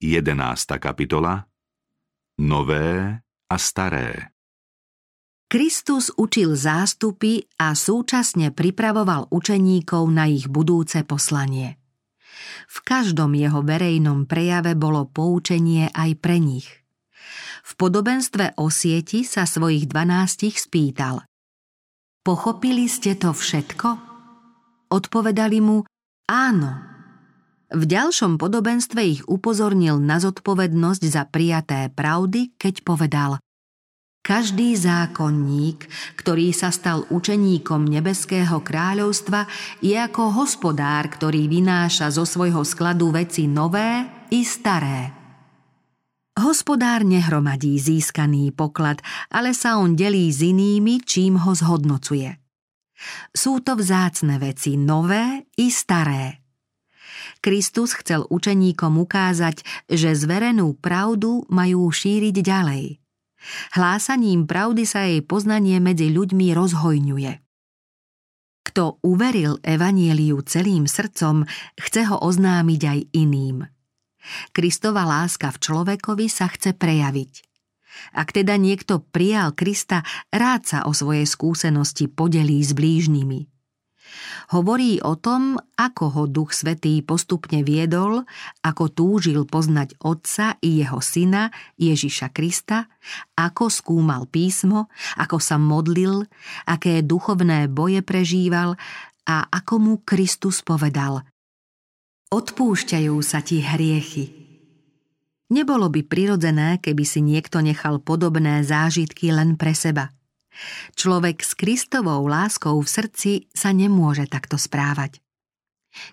11. kapitola Nové a staré Kristus učil zástupy a súčasne pripravoval učeníkov na ich budúce poslanie. V každom jeho verejnom prejave bolo poučenie aj pre nich. V podobenstve o sieti sa svojich dvanástich spýtal Pochopili ste to všetko? Odpovedali mu Áno, v ďalšom podobenstve ich upozornil na zodpovednosť za prijaté pravdy, keď povedal každý zákonník, ktorý sa stal učeníkom nebeského kráľovstva, je ako hospodár, ktorý vynáša zo svojho skladu veci nové i staré. Hospodár nehromadí získaný poklad, ale sa on delí s inými, čím ho zhodnocuje. Sú to vzácne veci, nové i staré. Kristus chcel učeníkom ukázať, že zverenú pravdu majú šíriť ďalej. Hlásaním pravdy sa jej poznanie medzi ľuďmi rozhojňuje. Kto uveril evanieliu celým srdcom, chce ho oznámiť aj iným. Kristova láska v človekovi sa chce prejaviť. Ak teda niekto prijal Krista, rád sa o svoje skúsenosti podelí s blížnymi. Hovorí o tom, ako ho Duch Svetý postupne viedol, ako túžil poznať Otca i jeho syna Ježiša Krista, ako skúmal písmo, ako sa modlil, aké duchovné boje prežíval a ako mu Kristus povedal Odpúšťajú sa ti hriechy. Nebolo by prirodzené, keby si niekto nechal podobné zážitky len pre seba – Človek s Kristovou láskou v srdci sa nemôže takto správať.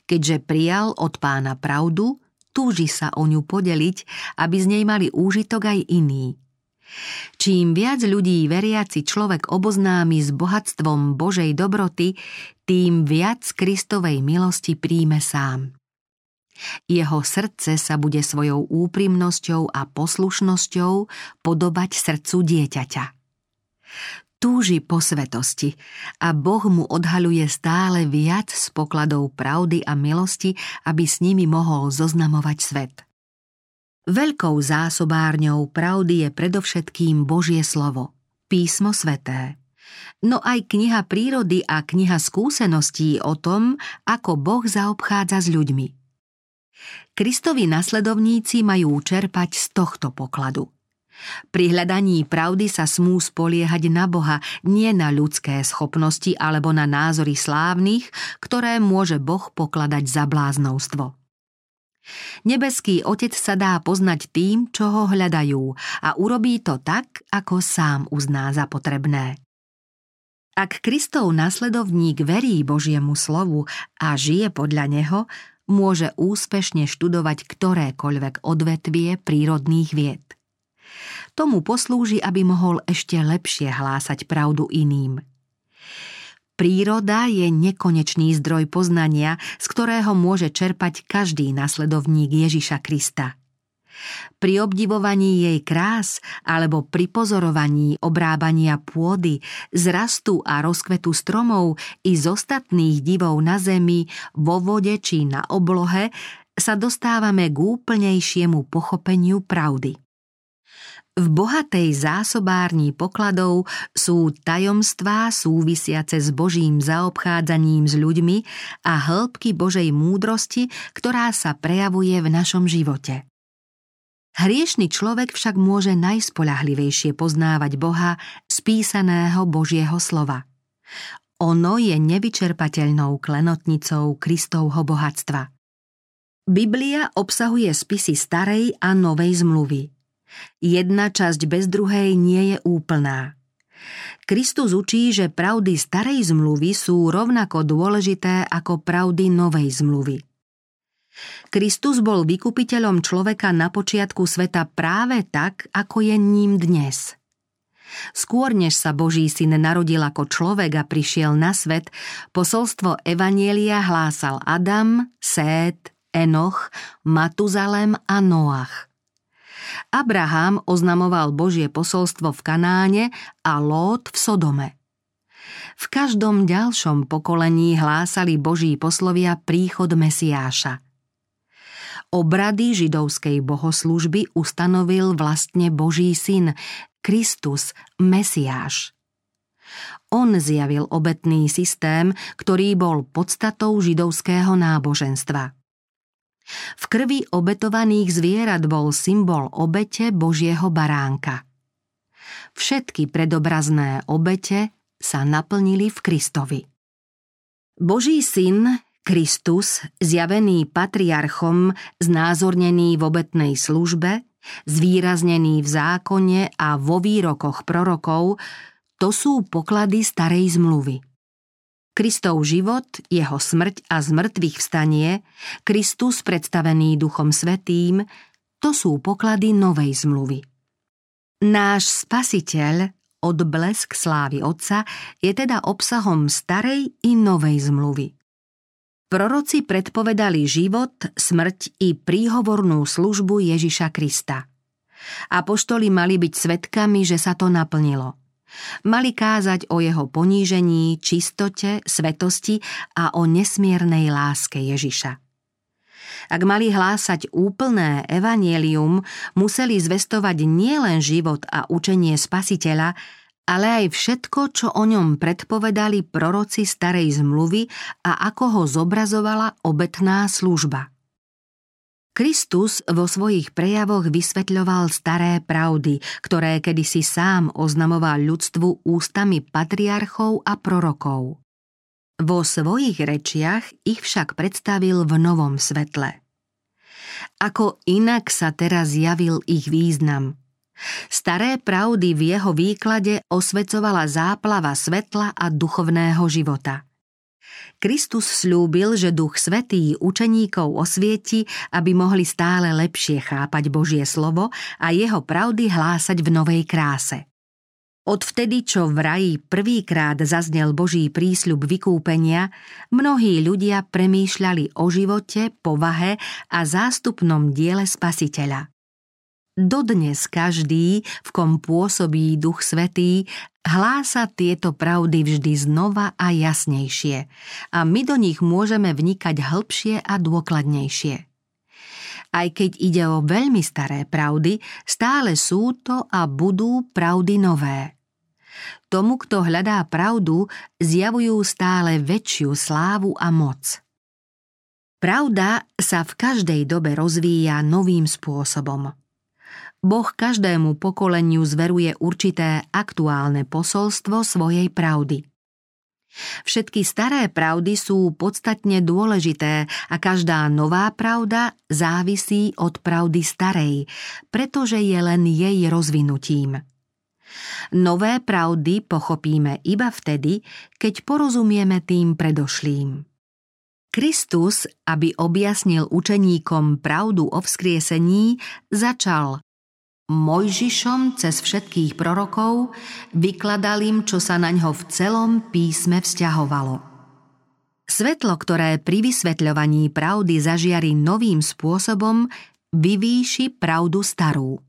Keďže prijal od pána pravdu, túži sa o ňu podeliť, aby z nej mali úžitok aj iní. Čím viac ľudí veriaci človek oboznámi s bohatstvom Božej dobroty, tým viac Kristovej milosti príjme sám. Jeho srdce sa bude svojou úprimnosťou a poslušnosťou podobať srdcu dieťaťa túži po svetosti a Boh mu odhaľuje stále viac z pokladov pravdy a milosti, aby s nimi mohol zoznamovať svet. Veľkou zásobárňou pravdy je predovšetkým Božie slovo, písmo sveté. No aj kniha prírody a kniha skúseností o tom, ako Boh zaobchádza s ľuďmi. Kristovi nasledovníci majú čerpať z tohto pokladu – pri hľadaní pravdy sa smú spoliehať na Boha, nie na ľudské schopnosti alebo na názory slávnych, ktoré môže Boh pokladať za bláznovstvo. Nebeský Otec sa dá poznať tým, čo ho hľadajú a urobí to tak, ako sám uzná za potrebné. Ak Kristov nasledovník verí Božiemu slovu a žije podľa neho, môže úspešne študovať ktorékoľvek odvetvie prírodných vied. Tomu poslúži, aby mohol ešte lepšie hlásať pravdu iným. Príroda je nekonečný zdroj poznania, z ktorého môže čerpať každý nasledovník Ježiša Krista. Pri obdivovaní jej krás alebo pri pozorovaní obrábania pôdy, zrastu a rozkvetu stromov i z ostatných divov na zemi, vo vode či na oblohe sa dostávame k úplnejšiemu pochopeniu pravdy. V bohatej zásobárni pokladov sú tajomstvá súvisiace s Božím zaobchádzaním s ľuďmi a hĺbky Božej múdrosti, ktorá sa prejavuje v našom živote. Hriešný človek však môže najspolahlivejšie poznávať Boha z písaného Božieho slova. Ono je nevyčerpateľnou klenotnicou Kristovho bohatstva. Biblia obsahuje spisy starej a novej zmluvy – Jedna časť bez druhej nie je úplná. Kristus učí, že pravdy starej zmluvy sú rovnako dôležité ako pravdy novej zmluvy. Kristus bol vykupiteľom človeka na počiatku sveta práve tak, ako je ním dnes. Skôr než sa Boží syn narodil ako človek a prišiel na svet, posolstvo Evanielia hlásal Adam, Sét, Enoch, Matuzalem a Noach. Abraham oznamoval Božie posolstvo v Kanáne a Lót v Sodome. V každom ďalšom pokolení hlásali Boží poslovia príchod Mesiáša. Obrady židovskej bohoslúžby ustanovil vlastne Boží syn, Kristus, Mesiáš. On zjavil obetný systém, ktorý bol podstatou židovského náboženstva. V krvi obetovaných zvierat bol symbol obete Božieho baránka. Všetky predobrazné obete sa naplnili v Kristovi. Boží syn, Kristus, zjavený patriarchom, znázornený v obetnej službe, zvýraznený v zákone a vo výrokoch prorokov, to sú poklady starej zmluvy. Kristov život, jeho smrť a zmrtvých vstanie, Kristus predstavený Duchom Svetým, to sú poklady novej zmluvy. Náš spasiteľ, odblesk slávy Otca, je teda obsahom starej i novej zmluvy. Proroci predpovedali život, smrť i príhovornú službu Ježiša Krista. Apoštoli mali byť svetkami, že sa to naplnilo – Mali kázať o jeho ponížení, čistote, svetosti a o nesmiernej láske Ježiša. Ak mali hlásať úplné evanielium, museli zvestovať nielen život a učenie spasiteľa, ale aj všetko, čo o ňom predpovedali proroci starej zmluvy a ako ho zobrazovala obetná služba. Kristus vo svojich prejavoch vysvetľoval staré pravdy, ktoré kedysi sám oznamoval ľudstvu ústami patriarchov a prorokov. Vo svojich rečiach ich však predstavil v novom svetle. Ako inak sa teraz javil ich význam. Staré pravdy v jeho výklade osvecovala záplava svetla a duchovného života – Kristus slúbil, že Duch Svetý učeníkov osvieti, aby mohli stále lepšie chápať Božie slovo a jeho pravdy hlásať v novej kráse. Odvtedy, čo v raji prvýkrát zaznel Boží prísľub vykúpenia, mnohí ľudia premýšľali o živote, povahe a zástupnom diele Spasiteľa. Dodnes každý, v kom pôsobí Duch Svetý, hlása tieto pravdy vždy znova a jasnejšie a my do nich môžeme vnikať hĺbšie a dôkladnejšie. Aj keď ide o veľmi staré pravdy, stále sú to a budú pravdy nové. Tomu, kto hľadá pravdu, zjavujú stále väčšiu slávu a moc. Pravda sa v každej dobe rozvíja novým spôsobom – Boh každému pokoleniu zveruje určité aktuálne posolstvo svojej pravdy. Všetky staré pravdy sú podstatne dôležité a každá nová pravda závisí od pravdy starej, pretože je len jej rozvinutím. Nové pravdy pochopíme iba vtedy, keď porozumieme tým predošlým. Kristus, aby objasnil učeníkom pravdu o vzkriesení, začal Mojžišom cez všetkých prorokov vykladal im, čo sa na ňo v celom písme vzťahovalo. Svetlo, ktoré pri vysvetľovaní pravdy zažiari novým spôsobom, vyvýši pravdu starú.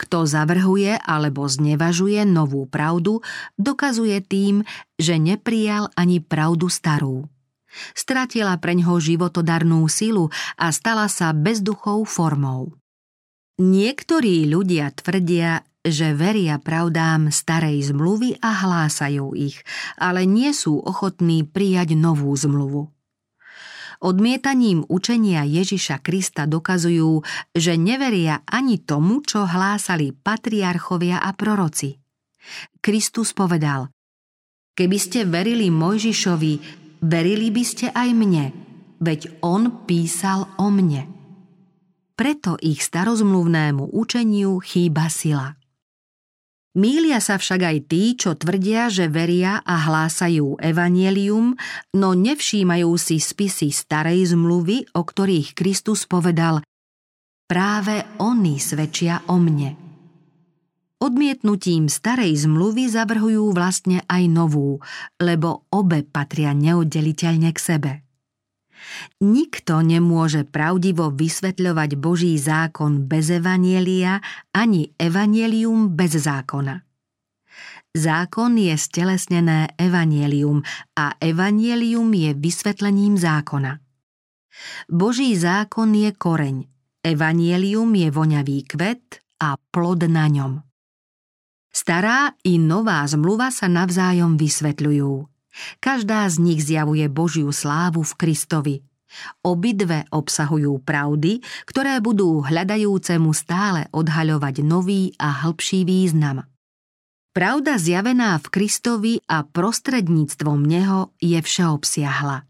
Kto zavrhuje alebo znevažuje novú pravdu, dokazuje tým, že neprijal ani pravdu starú. Stratila preňho životodarnú silu a stala sa bezduchou formou. Niektorí ľudia tvrdia, že veria pravdám starej zmluvy a hlásajú ich, ale nie sú ochotní prijať novú zmluvu. Odmietaním učenia Ježiša Krista dokazujú, že neveria ani tomu, čo hlásali patriarchovia a proroci. Kristus povedal, keby ste verili Mojžišovi, verili by ste aj mne, veď on písal o mne preto ich starozmluvnému učeniu chýba sila. Mília sa však aj tí, čo tvrdia, že veria a hlásajú evanielium, no nevšímajú si spisy starej zmluvy, o ktorých Kristus povedal práve oni svedčia o mne. Odmietnutím starej zmluvy zavrhujú vlastne aj novú, lebo obe patria neoddeliteľne k sebe. Nikto nemôže pravdivo vysvetľovať Boží zákon bez evanielia ani evanielium bez zákona. Zákon je stelesnené evanielium a evanielium je vysvetlením zákona. Boží zákon je koreň, evanielium je voňavý kvet a plod na ňom. Stará i nová zmluva sa navzájom vysvetľujú. Každá z nich zjavuje Božiu slávu v Kristovi. Obidve obsahujú pravdy, ktoré budú hľadajúcemu stále odhaľovať nový a hĺbší význam. Pravda zjavená v Kristovi a prostredníctvom Neho je všeobsiahla.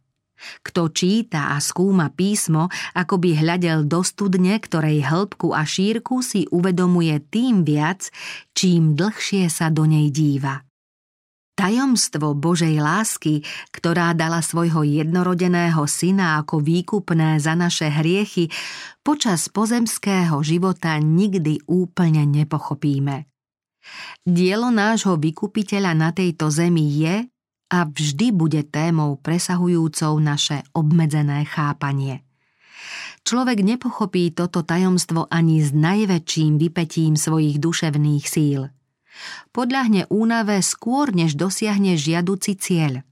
Kto číta a skúma písmo, ako by hľadel do studne, ktorej hĺbku a šírku si uvedomuje tým viac, čím dlhšie sa do nej díva. Tajomstvo Božej lásky, ktorá dala svojho jednorodeného syna ako výkupné za naše hriechy, počas pozemského života nikdy úplne nepochopíme. Dielo nášho vykupiteľa na tejto zemi je a vždy bude témou presahujúcou naše obmedzené chápanie. Človek nepochopí toto tajomstvo ani s najväčším vypetím svojich duševných síl – podľahne únave skôr, než dosiahne žiaduci cieľ.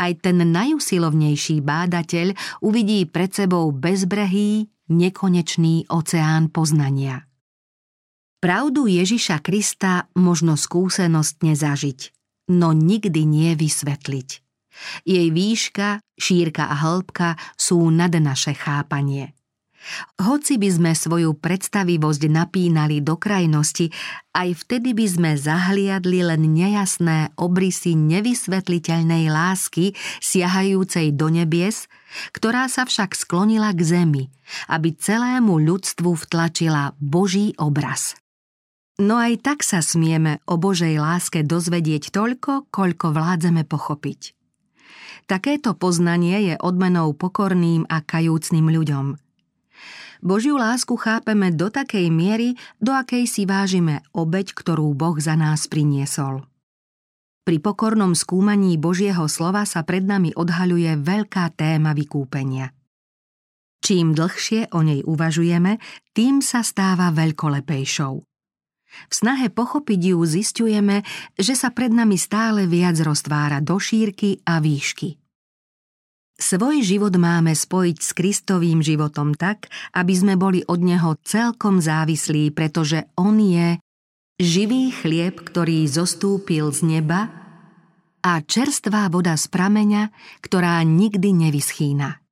Aj ten najusilovnejší bádateľ uvidí pred sebou bezbrehý, nekonečný oceán poznania. Pravdu Ježiša Krista možno skúsenostne zažiť, no nikdy nie vysvetliť. Jej výška, šírka a hĺbka sú nad naše chápanie. Hoci by sme svoju predstavivosť napínali do krajnosti, aj vtedy by sme zahliadli len nejasné obrysy nevysvetliteľnej lásky siahajúcej do nebies, ktorá sa však sklonila k zemi, aby celému ľudstvu vtlačila Boží obraz. No aj tak sa smieme o Božej láske dozvedieť toľko, koľko vládzeme pochopiť. Takéto poznanie je odmenou pokorným a kajúcným ľuďom – Božiu lásku chápeme do takej miery, do akej si vážime obeď, ktorú Boh za nás priniesol. Pri pokornom skúmaní Božieho slova sa pred nami odhaľuje veľká téma vykúpenia. Čím dlhšie o nej uvažujeme, tým sa stáva veľkolepejšou. V snahe pochopiť ju zistujeme, že sa pred nami stále viac roztvára do šírky a výšky. Svoj život máme spojiť s Kristovým životom tak, aby sme boli od Neho celkom závislí, pretože On je živý chlieb, ktorý zostúpil z neba a čerstvá voda z prameňa, ktorá nikdy nevyschýna.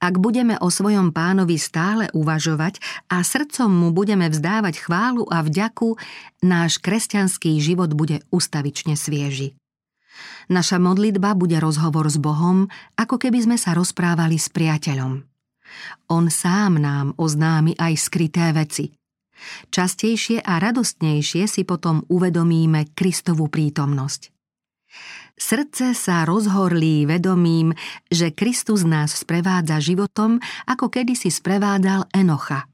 Ak budeme o svojom pánovi stále uvažovať a srdcom mu budeme vzdávať chválu a vďaku, náš kresťanský život bude ustavične svieži. Naša modlitba bude rozhovor s Bohom, ako keby sme sa rozprávali s priateľom. On sám nám oznámi aj skryté veci. Častejšie a radostnejšie si potom uvedomíme Kristovú prítomnosť. Srdce sa rozhorlí vedomím, že Kristus nás sprevádza životom, ako kedysi sprevádzal Enocha.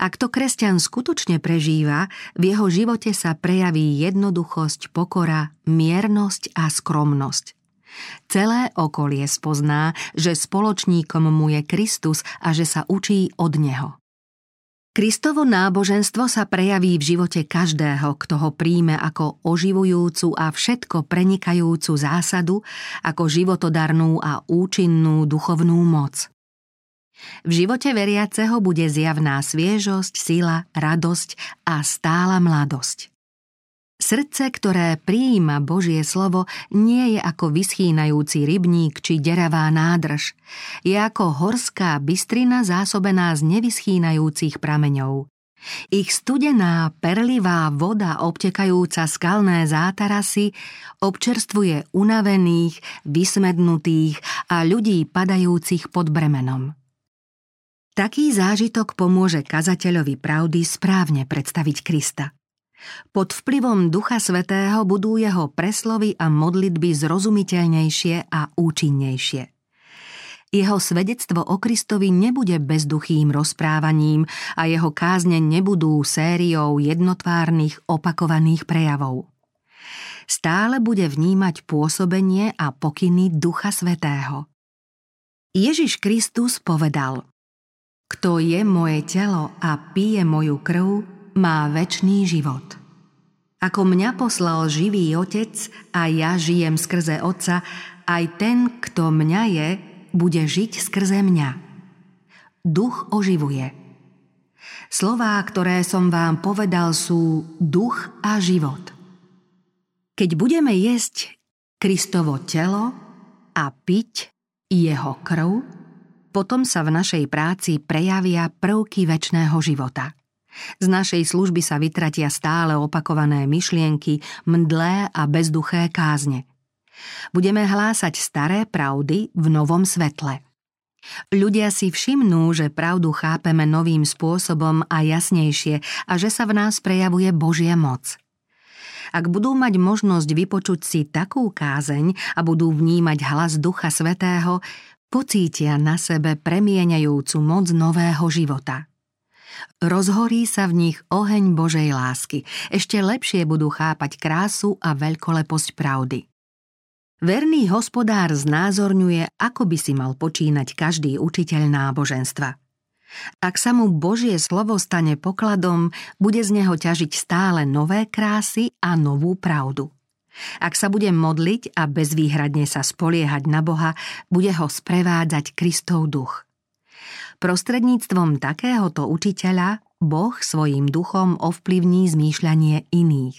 Ak to kresťan skutočne prežíva, v jeho živote sa prejaví jednoduchosť, pokora, miernosť a skromnosť. Celé okolie spozná, že spoločníkom mu je Kristus a že sa učí od neho. Kristovo náboženstvo sa prejaví v živote každého, kto ho príjme ako oživujúcu a všetko prenikajúcu zásadu, ako životodarnú a účinnú duchovnú moc. V živote veriaceho bude zjavná sviežosť, sila, radosť a stála mladosť. Srdce, ktoré prijíma Božie slovo, nie je ako vyschýnajúci rybník či deravá nádrž. Je ako horská bystrina zásobená z nevyschýnajúcich prameňov. Ich studená, perlivá voda obtekajúca skalné zátarasy občerstvuje unavených, vysmednutých a ľudí padajúcich pod bremenom. Taký zážitok pomôže kazateľovi pravdy správne predstaviť Krista. Pod vplyvom Ducha Svetého budú jeho preslovy a modlitby zrozumiteľnejšie a účinnejšie. Jeho svedectvo o Kristovi nebude bezduchým rozprávaním a jeho kázne nebudú sériou jednotvárnych opakovaných prejavov. Stále bude vnímať pôsobenie a pokyny Ducha Svetého. Ježiš Kristus povedal – kto je moje telo a pije moju krv, má väčší život. Ako mňa poslal živý otec a ja žijem skrze otca, aj ten, kto mňa je, bude žiť skrze mňa. Duch oživuje. Slová, ktoré som vám povedal, sú duch a život. Keď budeme jesť Kristovo telo a piť jeho krv, potom sa v našej práci prejavia prvky väčšného života. Z našej služby sa vytratia stále opakované myšlienky, mdlé a bezduché kázne. Budeme hlásať staré pravdy v novom svetle. Ľudia si všimnú, že pravdu chápeme novým spôsobom a jasnejšie a že sa v nás prejavuje Božia moc. Ak budú mať možnosť vypočuť si takú kázeň a budú vnímať hlas Ducha Svetého, pocítia na sebe premieňajúcu moc nového života. Rozhorí sa v nich oheň Božej lásky. Ešte lepšie budú chápať krásu a veľkoleposť pravdy. Verný hospodár znázorňuje, ako by si mal počínať každý učiteľ náboženstva. Ak sa mu Božie slovo stane pokladom, bude z neho ťažiť stále nové krásy a novú pravdu. Ak sa bude modliť a bezvýhradne sa spoliehať na Boha, bude ho sprevádzať Kristov duch. Prostredníctvom takéhoto učiteľa Boh svojim duchom ovplyvní zmýšľanie iných.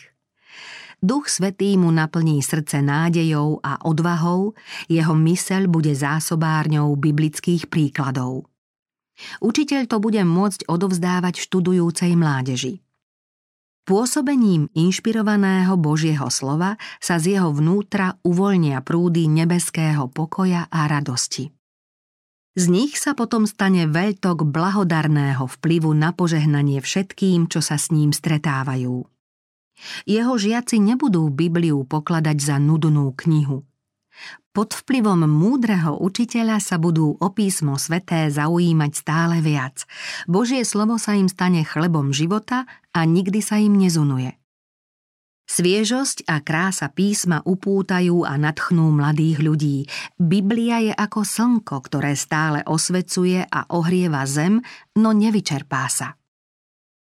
Duch Svetý mu naplní srdce nádejou a odvahou, jeho myseľ bude zásobárňou biblických príkladov. Učiteľ to bude môcť odovzdávať študujúcej mládeži. Pôsobením inšpirovaného Božieho slova sa z jeho vnútra uvoľnia prúdy nebeského pokoja a radosti. Z nich sa potom stane veľtok blahodarného vplyvu na požehnanie všetkým, čo sa s ním stretávajú. Jeho žiaci nebudú Bibliu pokladať za nudnú knihu. Pod vplyvom múdreho učiteľa sa budú o písmo sveté zaujímať stále viac. Božie slovo sa im stane chlebom života a nikdy sa im nezunuje. Sviežosť a krása písma upútajú a nadchnú mladých ľudí. Biblia je ako slnko, ktoré stále osvecuje a ohrieva zem, no nevyčerpá sa.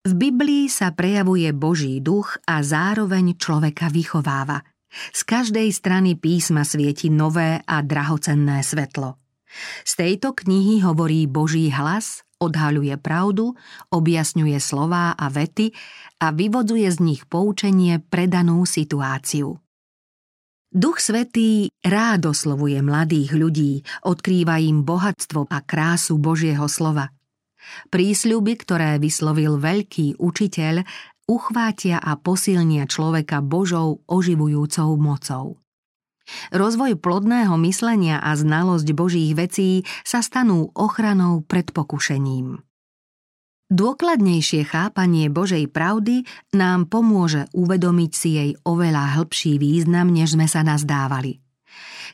V Biblii sa prejavuje Boží duch a zároveň človeka vychováva. Z každej strany písma svieti nové a drahocenné svetlo. Z tejto knihy hovorí Boží hlas, odhaľuje pravdu, objasňuje slová a vety a vyvodzuje z nich poučenie predanú situáciu. Duch Svetý rád oslovuje mladých ľudí, odkrýva im bohatstvo a krásu Božieho slova – Prísľuby, ktoré vyslovil veľký učiteľ, uchvátia a posilnia človeka Božou oživujúcou mocou. Rozvoj plodného myslenia a znalosť Božích vecí sa stanú ochranou pred pokušením. Dôkladnejšie chápanie Božej pravdy nám pomôže uvedomiť si jej oveľa hĺbší význam, než sme sa nazdávali.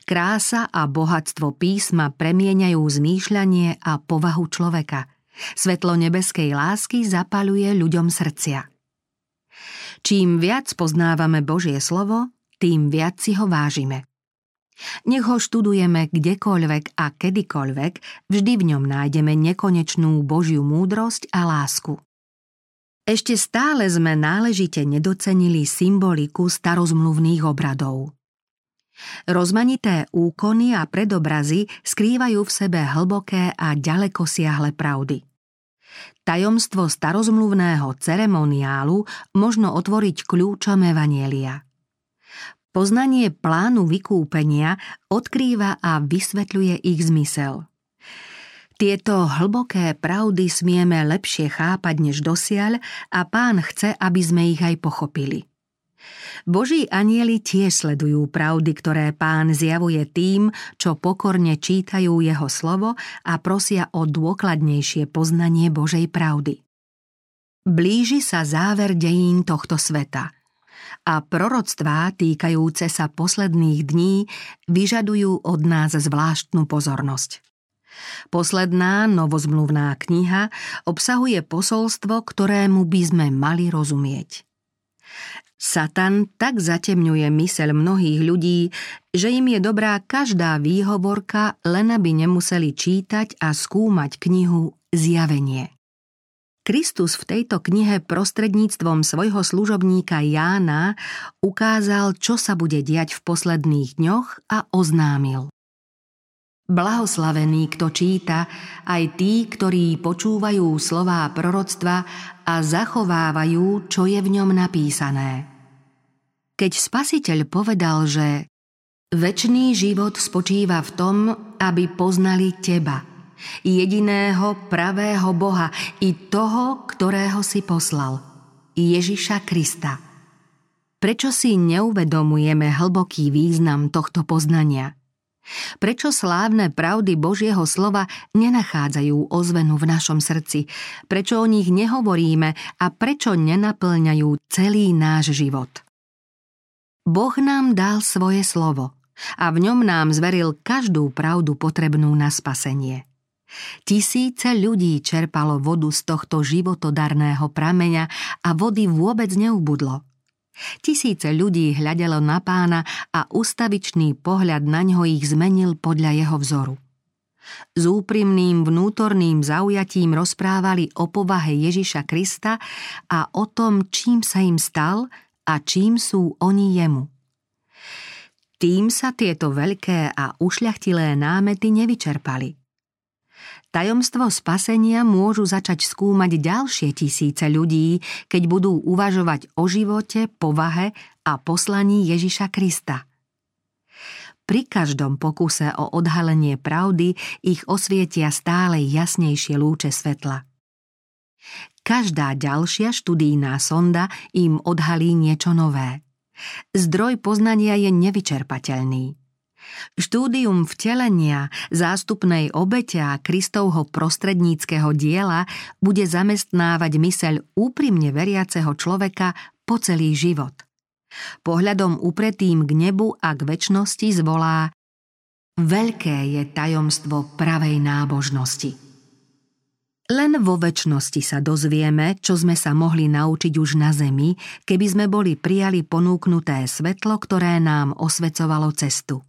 Krása a bohatstvo písma premieňajú zmýšľanie a povahu človeka – Svetlo nebeskej lásky zapaluje ľuďom srdcia. Čím viac poznávame Božie slovo, tým viac si ho vážime. Nech ho študujeme kdekoľvek a kedykoľvek, vždy v ňom nájdeme nekonečnú Božiu múdrosť a lásku. Ešte stále sme náležite nedocenili symboliku starozmluvných obradov. Rozmanité úkony a predobrazy skrývajú v sebe hlboké a ďaleko siahle pravdy. Tajomstvo starozmluvného ceremoniálu možno otvoriť kľúčom Evanielia. Poznanie plánu vykúpenia odkrýva a vysvetľuje ich zmysel. Tieto hlboké pravdy smieme lepšie chápať než dosiaľ a pán chce, aby sme ich aj pochopili. Boží anieli tiež sledujú pravdy, ktoré pán zjavuje tým, čo pokorne čítajú jeho slovo a prosia o dôkladnejšie poznanie Božej pravdy. Blíži sa záver dejín tohto sveta a proroctvá týkajúce sa posledných dní vyžadujú od nás zvláštnu pozornosť. Posledná novozmluvná kniha obsahuje posolstvo, ktorému by sme mali rozumieť. Satan tak zatemňuje myseľ mnohých ľudí, že im je dobrá každá výhovorka, len aby nemuseli čítať a skúmať knihu Zjavenie. Kristus v tejto knihe prostredníctvom svojho služobníka Jána ukázal, čo sa bude diať v posledných dňoch a oznámil. Blahoslavený, kto číta, aj tí, ktorí počúvajú slová proroctva a zachovávajú, čo je v ňom napísané. Keď spasiteľ povedal, že väčší život spočíva v tom, aby poznali teba, jediného pravého Boha i toho, ktorého si poslal, Ježiša Krista. Prečo si neuvedomujeme hlboký význam tohto poznania – Prečo slávne pravdy Božieho slova nenachádzajú ozvenu v našom srdci? Prečo o nich nehovoríme a prečo nenaplňajú celý náš život? Boh nám dal svoje slovo a v ňom nám zveril každú pravdu potrebnú na spasenie. Tisíce ľudí čerpalo vodu z tohto životodarného prameňa a vody vôbec neubudlo – Tisíce ľudí hľadelo na pána a ustavičný pohľad na ňo ich zmenil podľa jeho vzoru. S úprimným vnútorným zaujatím rozprávali o povahe Ježiša Krista a o tom, čím sa im stal a čím sú oni jemu. Tým sa tieto veľké a ušľachtilé námety nevyčerpali. Tajomstvo spasenia môžu začať skúmať ďalšie tisíce ľudí, keď budú uvažovať o živote, povahe a poslaní Ježiša Krista. Pri každom pokuse o odhalenie pravdy ich osvietia stále jasnejšie lúče svetla. Každá ďalšia študijná sonda im odhalí niečo nové. Zdroj poznania je nevyčerpateľný. Štúdium vtelenia, zástupnej obete a Kristovho prostredníckého diela bude zamestnávať myseľ úprimne veriaceho človeka po celý život. Pohľadom upretým k nebu a k väčšnosti zvolá Veľké je tajomstvo pravej nábožnosti. Len vo väčšnosti sa dozvieme, čo sme sa mohli naučiť už na zemi, keby sme boli prijali ponúknuté svetlo, ktoré nám osvecovalo cestu.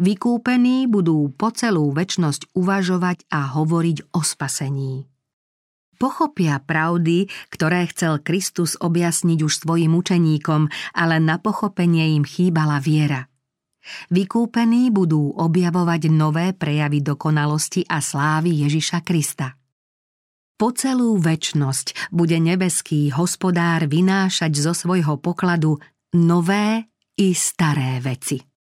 Vykúpení budú po celú väčnosť uvažovať a hovoriť o spasení. Pochopia pravdy, ktoré chcel Kristus objasniť už svojim učeníkom, ale na pochopenie im chýbala viera. Vykúpení budú objavovať nové prejavy dokonalosti a slávy Ježiša Krista. Po celú väčnosť bude nebeský hospodár vynášať zo svojho pokladu nové i staré veci.